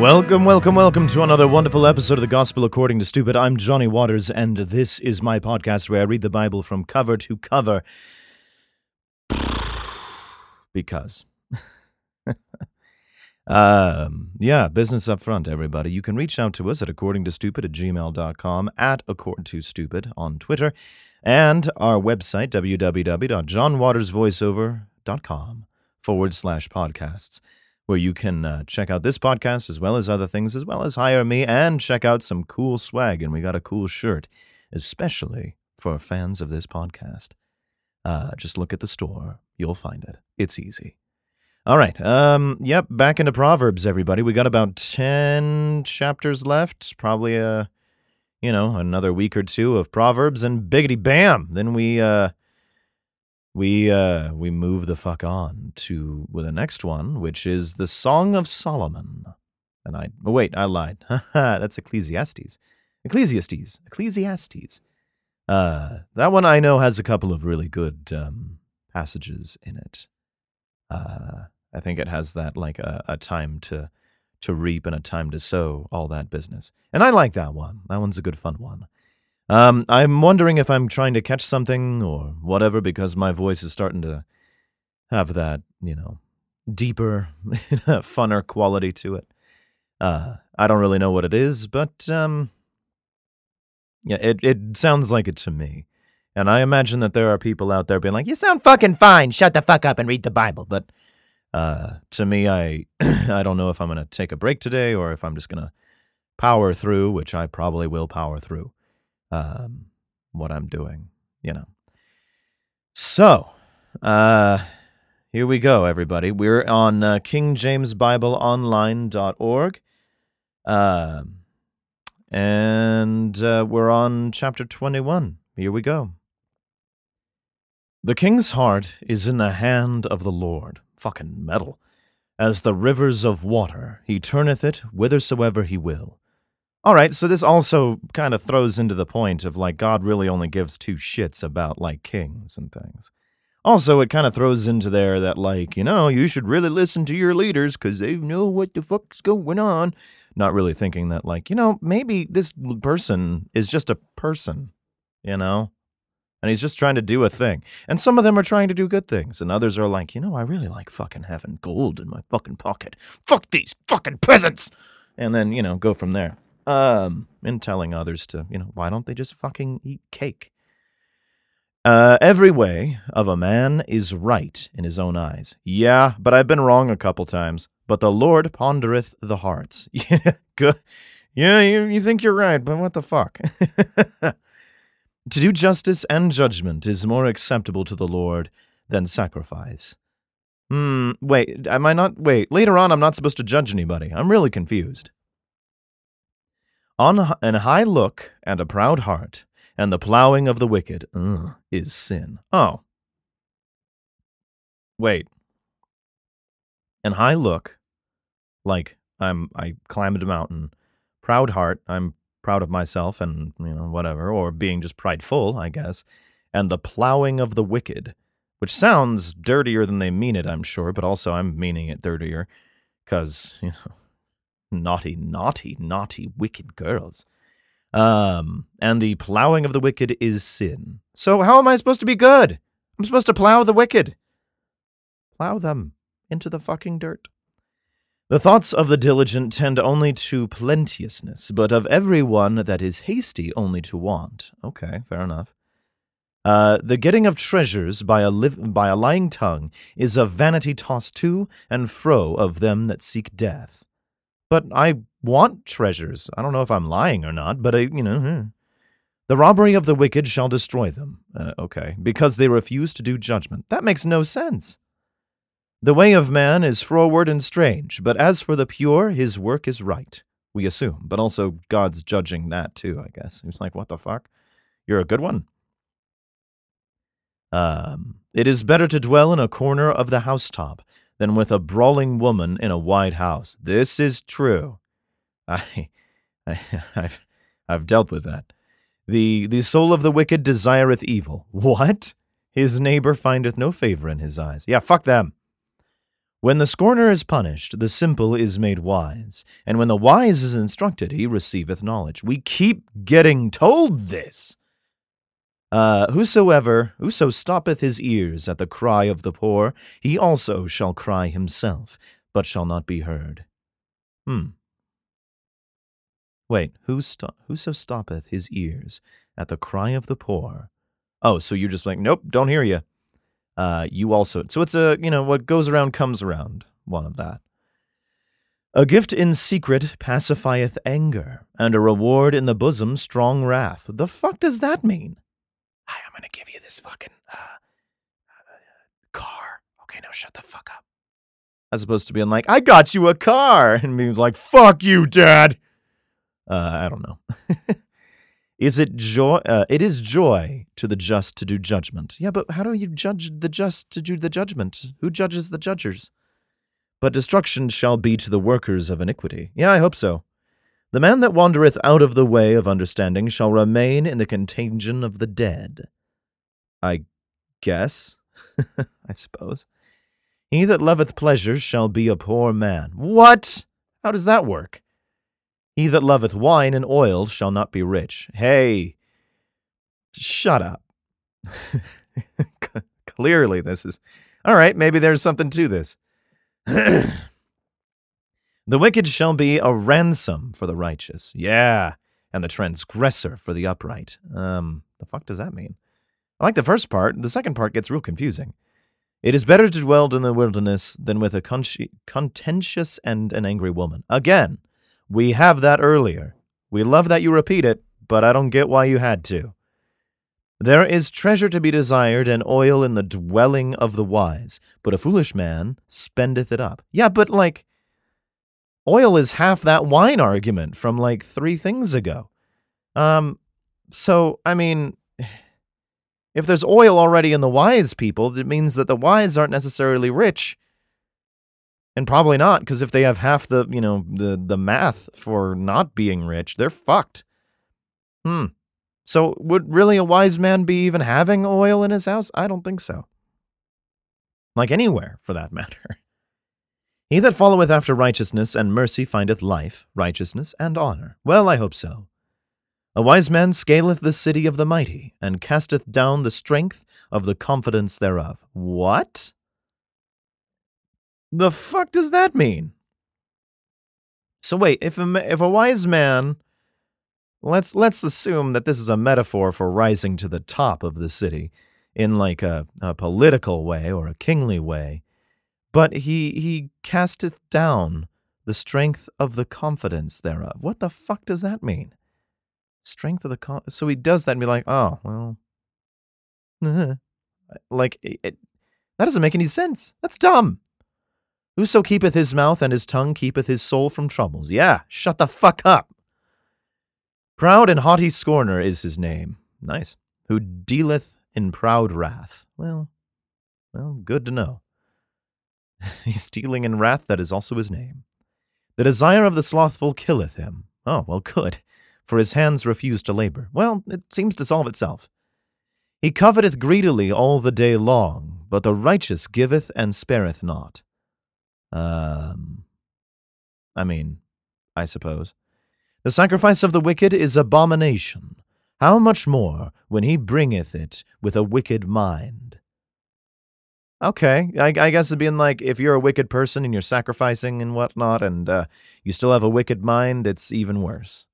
Welcome, welcome, welcome to another wonderful episode of the Gospel According to Stupid. I'm Johnny Waters, and this is my podcast where I read the Bible from cover to cover. Because. um, yeah, business up front, everybody. You can reach out to us at accordingtostupid at gmail.com, at accord to stupid on Twitter, and our website, www.johnwatersvoiceover.com forward slash podcasts where you can uh, check out this podcast as well as other things, as well as hire me and check out some cool swag. And we got a cool shirt, especially for fans of this podcast. Uh, just look at the store, you'll find it. It's easy. All right. Um, yep, back into Proverbs, everybody. We got about 10 chapters left, probably a, you know, another week or two of Proverbs, and biggity bam, then we, uh, we uh we move the fuck on to the next one, which is the Song of Solomon. And I oh wait, I lied. That's Ecclesiastes. Ecclesiastes. Ecclesiastes. Uh that one I know has a couple of really good um passages in it. Uh I think it has that like a, a time to to reap and a time to sow, all that business. And I like that one. That one's a good fun one. Um, I'm wondering if I'm trying to catch something or whatever because my voice is starting to have that, you know, deeper, funner quality to it. Uh, I don't really know what it is, but um, yeah, it it sounds like it to me. And I imagine that there are people out there being like, "You sound fucking fine. Shut the fuck up and read the Bible." But uh, to me, I I don't know if I'm gonna take a break today or if I'm just gonna power through, which I probably will power through um, what I'm doing, you know. So, uh, here we go, everybody. We're on uh, kingjamesbibleonline.org. Uh, and uh, we're on chapter 21. Here we go. The king's heart is in the hand of the Lord. Fucking metal. As the rivers of water, he turneth it whithersoever he will. All right, so this also kind of throws into the point of like God really only gives two shits about like kings and things. Also, it kind of throws into there that like, you know, you should really listen to your leaders cuz they know what the fuck's going on. Not really thinking that like, you know, maybe this person is just a person, you know? And he's just trying to do a thing. And some of them are trying to do good things, and others are like, you know, I really like fucking having gold in my fucking pocket. Fuck these fucking peasants. And then, you know, go from there um, and telling others to, you know, why don't they just fucking eat cake? Uh, every way of a man is right in his own eyes. Yeah, but I've been wrong a couple times. But the Lord pondereth the hearts. Yeah, good. Yeah, you, you think you're right, but what the fuck? to do justice and judgment is more acceptable to the Lord than sacrifice. Hmm, wait, am I not? Wait, later on, I'm not supposed to judge anybody. I'm really confused. On an high look and a proud heart, and the plowing of the wicked uh, is sin. Oh. Wait. An high look, like I'm I climbed a mountain. Proud heart, I'm proud of myself and, you know, whatever, or being just prideful, I guess. And the plowing of the wicked, which sounds dirtier than they mean it, I'm sure, but also I'm meaning it dirtier because, you know, Naughty, naughty, naughty, wicked girls. Um, and the plowing of the wicked is sin. So how am I supposed to be good? I'm supposed to plow the wicked. Plow them into the fucking dirt. The thoughts of the diligent tend only to plenteousness, but of every one that is hasty only to want. Okay, fair enough. Uh, the getting of treasures by a, by a lying tongue is a vanity tossed to and fro of them that seek death. But I want treasures. I don't know if I'm lying or not, but I, you know. The robbery of the wicked shall destroy them. Uh, okay. Because they refuse to do judgment. That makes no sense. The way of man is froward and strange, but as for the pure, his work is right. We assume, but also God's judging that too, I guess. He's like, what the fuck? You're a good one. Um, it is better to dwell in a corner of the housetop than with a brawling woman in a White house. This is true. I, I have I've dealt with that. The the soul of the wicked desireth evil. What? His neighbor findeth no favor in his eyes. Yeah, fuck them. When the scorner is punished, the simple is made wise, and when the wise is instructed, he receiveth knowledge. We keep getting told this. Uh, whosoever, whoso stoppeth his ears at the cry of the poor, he also shall cry himself, but shall not be heard. Hmm. Wait, who sto- whoso stoppeth his ears at the cry of the poor? Oh, so you're just like, nope, don't hear you. Uh, you also, so it's a, you know, what goes around comes around, one of that. A gift in secret pacifieth anger, and a reward in the bosom strong wrath. The fuck does that mean? Hi, I'm gonna give you this fucking, uh, uh car. Okay, now shut the fuck up. As opposed to being like, I got you a car, and being like, fuck you, dad. Uh, I don't know. is it joy? Uh, it is joy to the just to do judgment. Yeah, but how do you judge the just to do the judgment? Who judges the judgers? But destruction shall be to the workers of iniquity. Yeah, I hope so. The man that wandereth out of the way of understanding shall remain in the contagion of the dead. I guess. I suppose. He that loveth pleasure shall be a poor man. What? How does that work? He that loveth wine and oil shall not be rich. Hey, shut up. Clearly, this is. All right, maybe there's something to this. the wicked shall be a ransom for the righteous. Yeah. And the transgressor for the upright. Um, the fuck does that mean? I like the first part. The second part gets real confusing. It is better to dwell in the wilderness than with a contentious and an angry woman. Again, we have that earlier. We love that you repeat it, but I don't get why you had to. There is treasure to be desired and oil in the dwelling of the wise, but a foolish man spendeth it up. Yeah, but like, oil is half that wine argument from like three things ago. Um, so, I mean, if there's oil already in the wise people, it means that the wise aren't necessarily rich. And probably not, because if they have half the, you know, the the math for not being rich, they're fucked. Hmm. So would really a wise man be even having oil in his house? I don't think so. Like anywhere, for that matter. He that followeth after righteousness and mercy findeth life, righteousness, and honor. Well, I hope so. A wise man scaleth the city of the mighty, and casteth down the strength of the confidence thereof. What? The fuck does that mean? So wait, if a, if a wise man let's let's assume that this is a metaphor for rising to the top of the city in like a, a political way or a kingly way, but he he casteth down the strength of the confidence thereof. What the fuck does that mean? Strength of the con- so he does that and be like, oh well, like it, it, that doesn't make any sense. That's dumb. Whoso keepeth his mouth and his tongue keepeth his soul from troubles. Yeah, shut the fuck up. Proud and haughty scorner is his name. Nice. Who dealeth in proud wrath. Well, well, good to know. He's dealing in wrath, that is also his name. The desire of the slothful killeth him. Oh, well, good, for his hands refuse to labor. Well, it seems to solve itself. He coveteth greedily all the day long, but the righteous giveth and spareth not. Um, I mean, I suppose. The sacrifice of the wicked is abomination. How much more when he bringeth it with a wicked mind? Okay, I, I guess it'd be like if you're a wicked person and you're sacrificing and whatnot, and uh, you still have a wicked mind, it's even worse.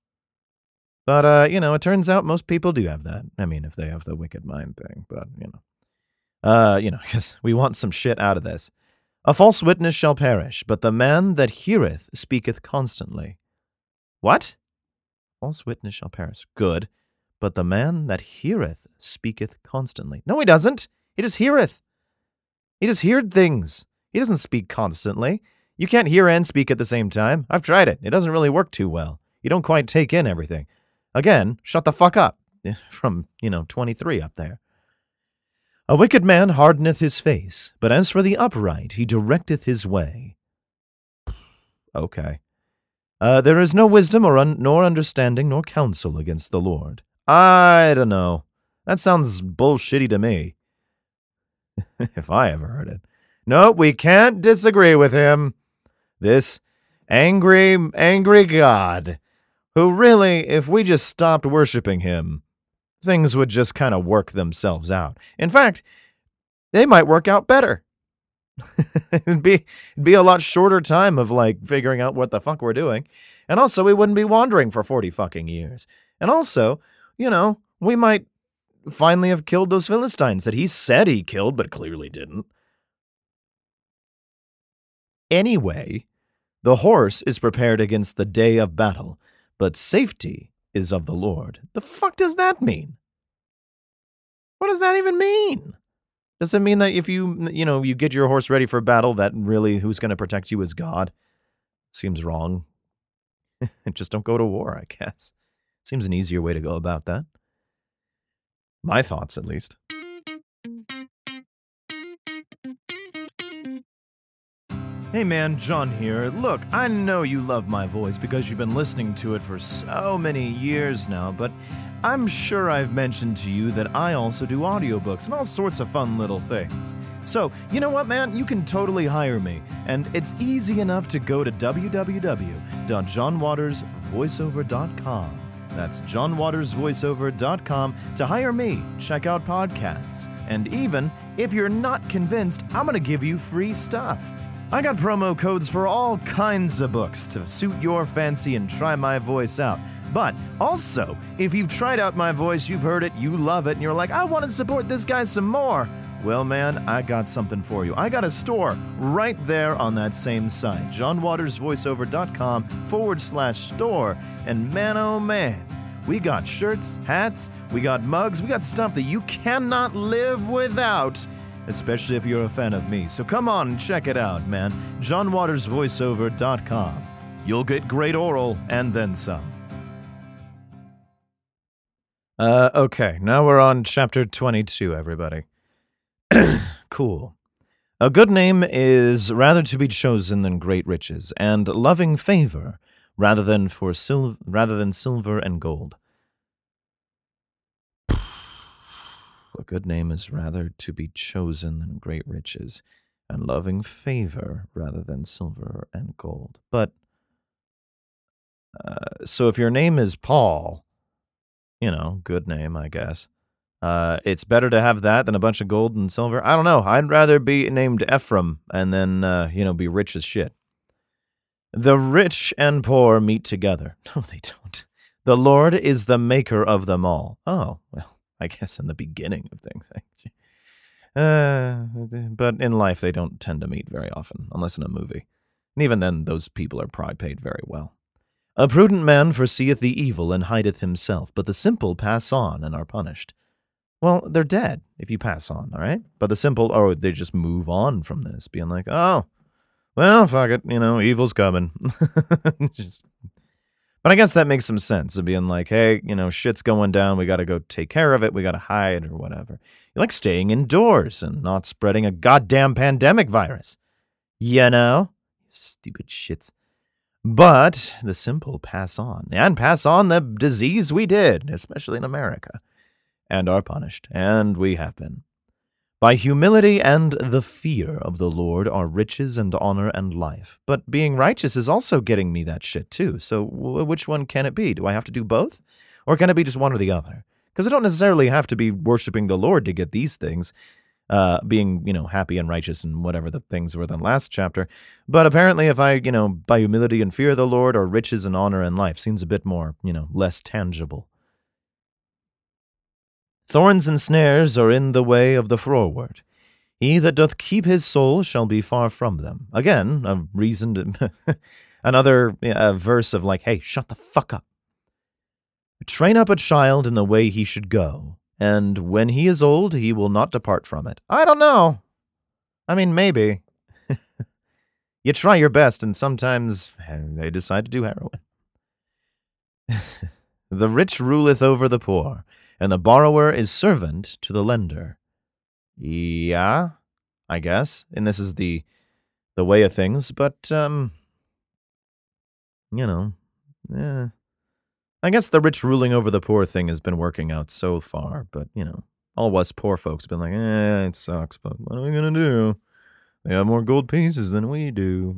But uh, you know, it turns out most people do have that. I mean, if they have the wicked mind thing, but you know, uh, you know, because we want some shit out of this. A false witness shall perish, but the man that heareth speaketh constantly. What? False witness shall perish. Good. But the man that heareth speaketh constantly. No, he doesn't. He just heareth. He just heard things. He doesn't speak constantly. You can't hear and speak at the same time. I've tried it. It doesn't really work too well. You don't quite take in everything. Again, shut the fuck up. From, you know, 23 up there. A wicked man hardeneth his face, but as for the upright, he directeth his way. Okay. Uh, there is no wisdom or un- nor understanding nor counsel against the Lord. I don't know. That sounds bullshitty to me. if I ever heard it. No, we can't disagree with him. This angry, angry God, who really, if we just stopped worshiping him, things would just kind of work themselves out. In fact, they might work out better. it'd be it'd be a lot shorter time of like figuring out what the fuck we're doing. And also we wouldn't be wandering for 40 fucking years. And also, you know, we might finally have killed those Philistines that he said he killed but clearly didn't. Anyway, the horse is prepared against the day of battle, but safety is of the Lord. The fuck does that mean? What does that even mean? Does it mean that if you, you know, you get your horse ready for battle, that really who's going to protect you is God? Seems wrong. Just don't go to war, I guess. Seems an easier way to go about that. My thoughts, at least. Hey man, John here. Look, I know you love my voice because you've been listening to it for so many years now, but I'm sure I've mentioned to you that I also do audiobooks and all sorts of fun little things. So, you know what, man? You can totally hire me, and it's easy enough to go to www.johnwatersvoiceover.com. That's johnwatersvoiceover.com to hire me, check out podcasts, and even if you're not convinced, I'm going to give you free stuff. I got promo codes for all kinds of books to suit your fancy and try my voice out. But also, if you've tried out my voice, you've heard it, you love it, and you're like, I want to support this guy some more. Well, man, I got something for you. I got a store right there on that same site, johnwatersvoiceover.com forward slash store. And man, oh man, we got shirts, hats, we got mugs, we got stuff that you cannot live without especially if you're a fan of me. So come on and check it out, man. JohnWatersVoiceover.com. You'll get great oral and then some. Uh, okay, now we're on chapter 22, everybody. cool. A good name is rather to be chosen than great riches, and loving favor rather than for sil- rather than silver and gold. A good name is rather to be chosen than great riches, and loving favor rather than silver and gold. But, uh, so if your name is Paul, you know, good name, I guess. Uh, it's better to have that than a bunch of gold and silver. I don't know. I'd rather be named Ephraim and then, uh, you know, be rich as shit. The rich and poor meet together. No, they don't. The Lord is the maker of them all. Oh, well, I guess in the beginning of things. Uh, but in life, they don't tend to meet very often, unless in a movie. And even then, those people are probably paid very well. A prudent man foreseeth the evil and hideth himself, but the simple pass on and are punished. Well, they're dead if you pass on, all right? But the simple, oh, they just move on from this, being like, oh, well, fuck it, you know, evil's coming. just but I guess that makes some sense of being like, hey, you know, shit's going down. We got to go take care of it. We got to hide or whatever. You like staying indoors and not spreading a goddamn pandemic virus. You know? Stupid shits. But the simple pass on and pass on the disease we did, especially in America, and are punished. And we have been. By humility and the fear of the Lord are riches and honor and life. But being righteous is also getting me that shit too. So which one can it be? Do I have to do both? Or can it be just one or the other? Because I don't necessarily have to be worshiping the Lord to get these things, uh, being, you know, happy and righteous and whatever the things were the last chapter. But apparently, if I, you know, by humility and fear of the Lord or riches and honor and life, seems a bit more, you know, less tangible. Thorns and snares are in the way of the froward. He that doth keep his soul shall be far from them. Again, a reason to, another verse of like, hey, shut the fuck up. Train up a child in the way he should go, and when he is old, he will not depart from it. I don't know. I mean, maybe. you try your best, and sometimes eh, they decide to do heroin. the rich ruleth over the poor and the borrower is servant to the lender. Yeah, I guess. And this is the the way of things, but um you know, yeah. I guess the rich ruling over the poor thing has been working out so far, but you know, all us poor folks been like, eh, it sucks, but what are we gonna do? They have more gold pieces than we do.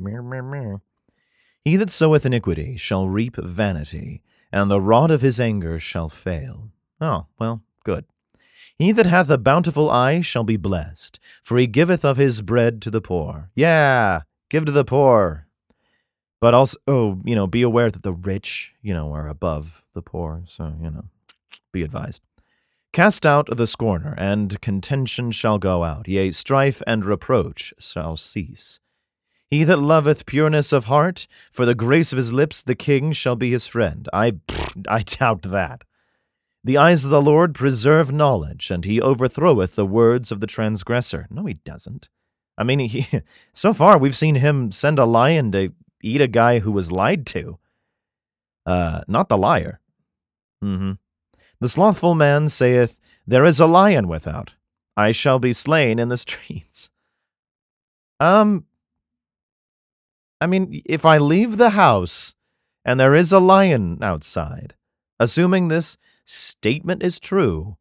He that soweth iniquity shall reap vanity, and the rod of his anger shall fail. Oh, well, good. He that hath a bountiful eye shall be blessed, for he giveth of his bread to the poor. Yeah, give to the poor. But also, oh, you know, be aware that the rich, you know, are above the poor. So, you know, be advised. Cast out the scorner, and contention shall go out, yea, strife and reproach shall cease. He that loveth pureness of heart, for the grace of his lips, the king shall be his friend. I, I doubt that. The eyes of the Lord preserve knowledge, and he overthroweth the words of the transgressor. No, he doesn't. I mean, he, so far we've seen him send a lion to eat a guy who was lied to. Uh, not the liar. Mm-hmm. The slothful man saith, There is a lion without. I shall be slain in the streets. Um, I mean, if I leave the house and there is a lion outside, assuming this statement is true,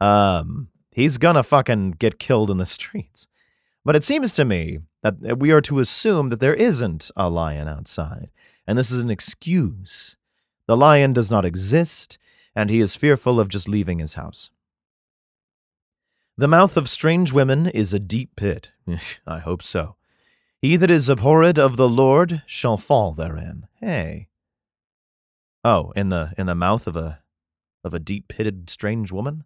um, he's gonna fucking get killed in the streets. But it seems to me that we are to assume that there isn't a lion outside, and this is an excuse. The lion does not exist, and he is fearful of just leaving his house. The mouth of strange women is a deep pit. I hope so. He that is abhorred of the Lord shall fall therein. Hey. Oh, in the in the mouth of a of a deep pitted strange woman?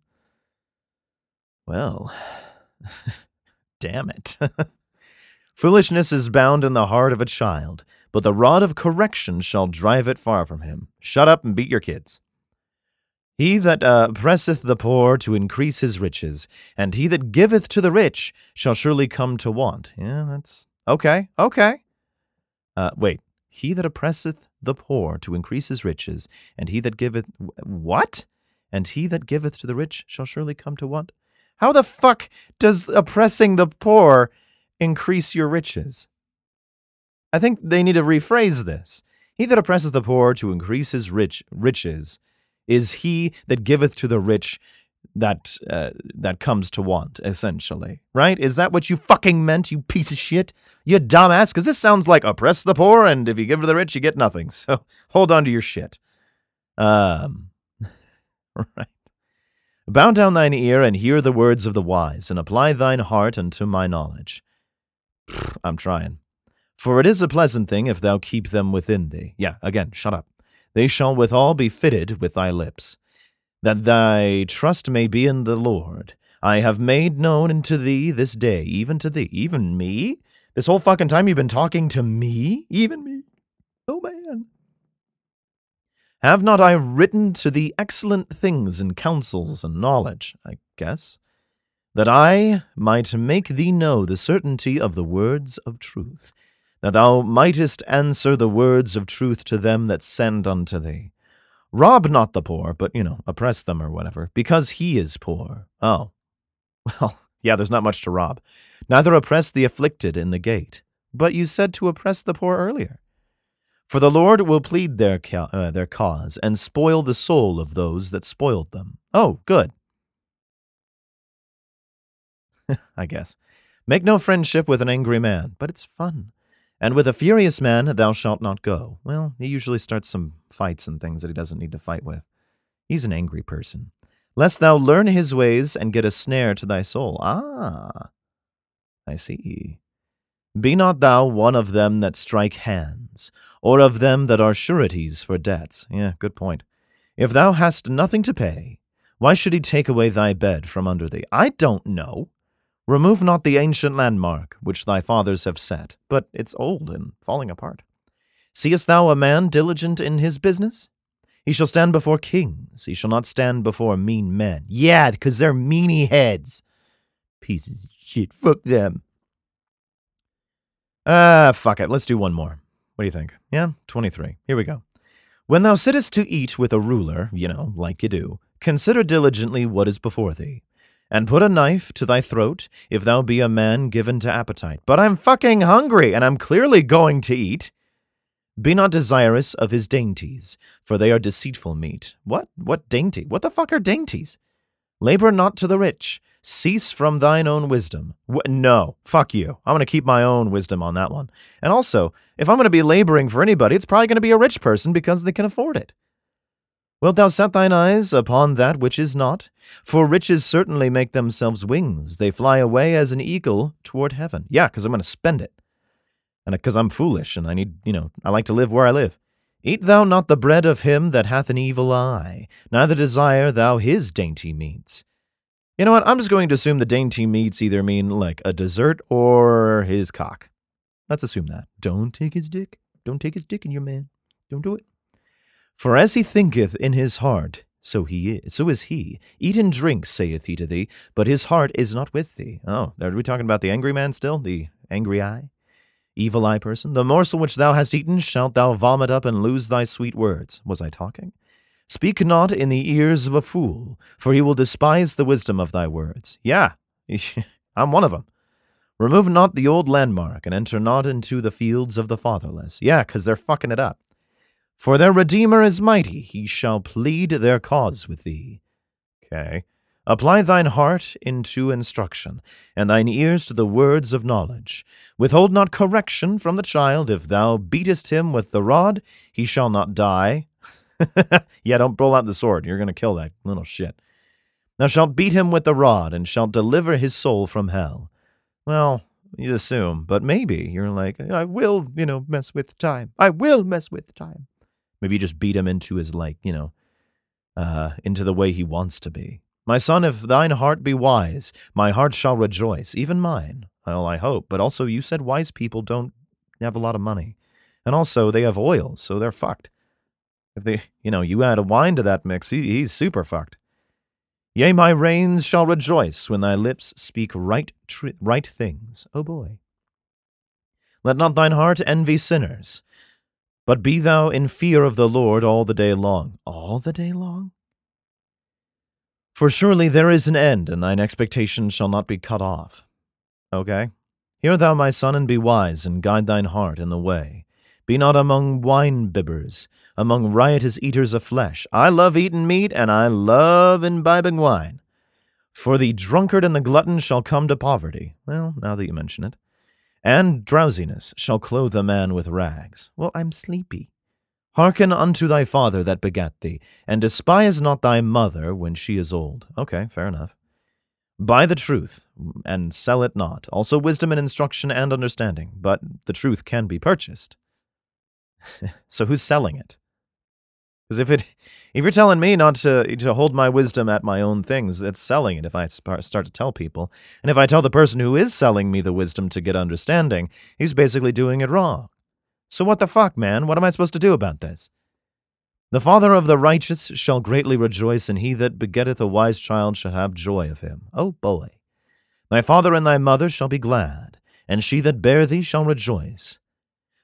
Well, damn it. Foolishness is bound in the heart of a child, but the rod of correction shall drive it far from him. Shut up and beat your kids. He that uh, presseth the poor to increase his riches, and he that giveth to the rich shall surely come to want. Yeah, that's okay. Okay. Uh, wait. He that oppresseth the poor to increase his riches, and he that giveth what? And he that giveth to the rich shall surely come to want. How the fuck does oppressing the poor increase your riches? I think they need to rephrase this. He that oppresses the poor to increase his rich riches is he that giveth to the rich that uh, that comes to want essentially right? Is that what you fucking meant you piece of shit? You dumbass because this sounds like oppress the poor and if you give to the rich you get nothing. So hold on to your shit. Um right. Bow down thine ear and hear the words of the wise and apply thine heart unto my knowledge. I'm trying. For it is a pleasant thing if thou keep them within thee. Yeah again shut up. They shall withal be fitted with thy lips, that thy trust may be in the Lord. I have made known unto thee this day, even to thee, even me? This whole fucking time you've been talking to me? Even me? Oh man. Have not I written to thee excellent things and counsels and knowledge, I guess, that I might make thee know the certainty of the words of truth, that thou mightest answer the words of truth to them that send unto thee. Rob not the poor, but, you know, oppress them or whatever, because he is poor. Oh. Well, yeah, there's not much to rob. Neither oppress the afflicted in the gate. But you said to oppress the poor earlier. For the Lord will plead their, ca- uh, their cause and spoil the soul of those that spoiled them. Oh, good. I guess. Make no friendship with an angry man, but it's fun. And with a furious man thou shalt not go. Well, he usually starts some fights and things that he doesn't need to fight with. He's an angry person. Lest thou learn his ways and get a snare to thy soul. Ah, I see. Be not thou one of them that strike hands, or of them that are sureties for debts. Yeah, good point. If thou hast nothing to pay, why should he take away thy bed from under thee? I don't know. Remove not the ancient landmark which thy fathers have set, but it's old and falling apart. Seest thou a man diligent in his business? He shall stand before kings, he shall not stand before mean men. Yeah, because they're meanie heads. Pieces of shit, fuck them. Ah, uh, fuck it, let's do one more. What do you think? Yeah, 23. Here we go. When thou sittest to eat with a ruler, you know, like you do, consider diligently what is before thee and put a knife to thy throat if thou be a man given to appetite. But I'm fucking hungry, and I'm clearly going to eat. Be not desirous of his dainties, for they are deceitful meat. What? What dainty? What the fuck are dainties? Labor not to the rich, cease from thine own wisdom. Wh- no, fuck you. I'm going to keep my own wisdom on that one. And also, if I'm going to be laboring for anybody, it's probably going to be a rich person because they can afford it. Wilt thou set thine eyes upon that which is not? For riches certainly make themselves wings. They fly away as an eagle toward heaven. Yeah, because I'm going to spend it. And because I'm foolish and I need, you know, I like to live where I live. Eat thou not the bread of him that hath an evil eye, neither desire thou his dainty meats. You know what? I'm just going to assume the dainty meats either mean like a dessert or his cock. Let's assume that. Don't take his dick. Don't take his dick in your man. Don't do it. For as he thinketh in his heart, so he is, so is he. Eat and drink, saith he to thee, but his heart is not with thee. Oh, are we talking about the angry man still? The angry eye? Evil eye person? The morsel which thou hast eaten shalt thou vomit up and lose thy sweet words. Was I talking? Speak not in the ears of a fool, for he will despise the wisdom of thy words. Yeah, I'm one of them. Remove not the old landmark, and enter not into the fields of the fatherless. Yeah, 'cause they're fucking it up. For their Redeemer is mighty, he shall plead their cause with thee. Okay. Apply thine heart into instruction, and thine ears to the words of knowledge. Withhold not correction from the child. If thou beatest him with the rod, he shall not die. yeah, don't pull out the sword. You're going to kill that little shit. Thou shalt beat him with the rod, and shalt deliver his soul from hell. Well, you assume, but maybe you're like, I will, you know, mess with time. I will mess with time. Maybe you just beat him into his, like, you know, uh, into the way he wants to be. My son, if thine heart be wise, my heart shall rejoice, even mine. Well, I hope, but also you said wise people don't have a lot of money. And also, they have oil, so they're fucked. If they, you know, you add a wine to that mix, he, he's super fucked. Yea, my reins shall rejoice when thy lips speak right, tr- right things. Oh boy. Let not thine heart envy sinners, but be thou in fear of the Lord all the day long. All the day long? For surely there is an end, and thine expectation shall not be cut off. Okay? Hear thou, my son, and be wise, and guide thine heart in the way. Be not among wine bibbers, among riotous eaters of flesh. I love eating meat, and I love imbibing wine. For the drunkard and the glutton shall come to poverty. Well, now that you mention it. And drowsiness shall clothe a man with rags. Well, I'm sleepy. Hearken unto thy father that begat thee, and despise not thy mother when she is old. Okay, fair enough. Buy the truth, and sell it not. Also wisdom and instruction and understanding. But the truth can be purchased. so who's selling it? Because if it, if you're telling me not to to hold my wisdom at my own things, it's selling it. If I start to tell people, and if I tell the person who is selling me the wisdom to get understanding, he's basically doing it wrong. So what the fuck, man? What am I supposed to do about this? The father of the righteous shall greatly rejoice, and he that begetteth a wise child shall have joy of him. Oh boy. Thy father and thy mother shall be glad, and she that bare thee shall rejoice.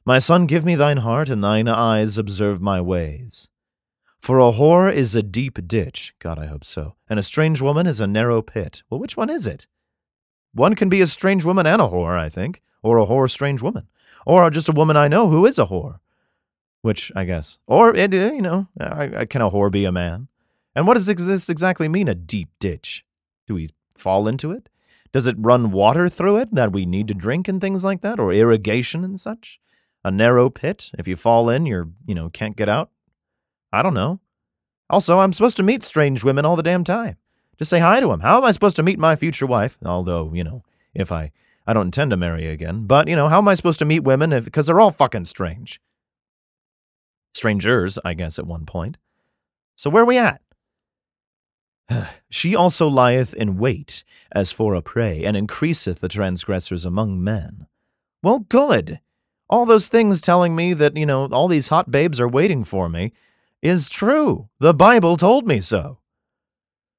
My son, give me thine heart, and thine eyes observe my ways. For a whore is a deep ditch, God, I hope so, and a strange woman is a narrow pit. Well, which one is it? One can be a strange woman and a whore, I think, or a whore strange woman, or just a woman I know who is a whore. Which, I guess. Or, eh, you know, can a whore be a man? And what does this exactly mean, a deep ditch? Do we fall into it? Does it run water through it that we need to drink and things like that, or irrigation and such? a narrow pit. If you fall in, you're, you know, can't get out. I don't know. Also, I'm supposed to meet strange women all the damn time. Just say hi to them. How am I supposed to meet my future wife? Although, you know, if I, I don't intend to marry again. But, you know, how am I supposed to meet women if, because they're all fucking strange? Strangers, I guess, at one point. So where are we at? she also lieth in wait as for a prey, and increaseth the transgressors among men. Well, good all those things telling me that, you know, all these hot babes are waiting for me is true. The Bible told me so.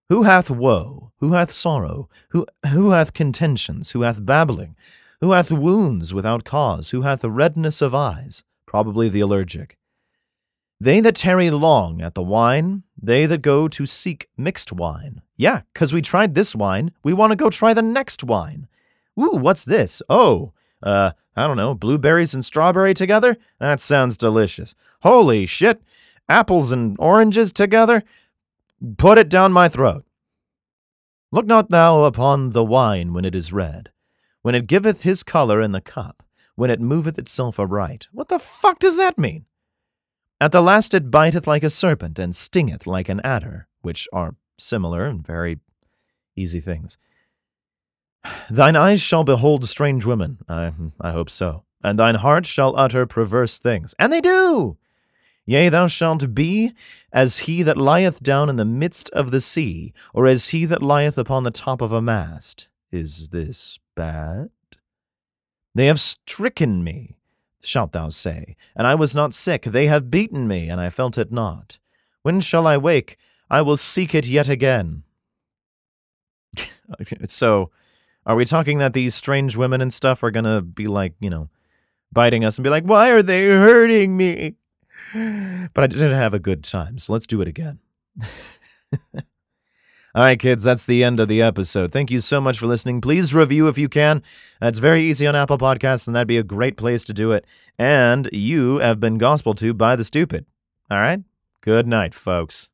Who hath woe? Who hath sorrow? Who, who hath contentions? Who hath babbling? Who hath wounds without cause? Who hath redness of eyes? Probably the allergic. They that tarry long at the wine, they that go to seek mixed wine. Yeah, 'cause we tried this wine, we want to go try the next wine. Ooh, what's this? Oh, uh, I don't know, blueberries and strawberry together? That sounds delicious. Holy shit! Apples and oranges together? Put it down my throat. Look not thou upon the wine when it is red, when it giveth his color in the cup, when it moveth itself aright. What the fuck does that mean? At the last it biteth like a serpent, and stingeth like an adder, which are similar and very easy things. Thine eyes shall behold strange women, I, I hope so, and thine heart shall utter perverse things. And they do! Yea, thou shalt be as he that lieth down in the midst of the sea, or as he that lieth upon the top of a mast. Is this bad? They have stricken me, shalt thou say, and I was not sick. They have beaten me, and I felt it not. When shall I wake? I will seek it yet again. so, are we talking that these strange women and stuff are going to be like, you know, biting us and be like, why are they hurting me? But I did have a good time, so let's do it again. All right, kids, that's the end of the episode. Thank you so much for listening. Please review if you can. It's very easy on Apple Podcasts, and that'd be a great place to do it. And you have been gospel to by the stupid. All right? Good night, folks.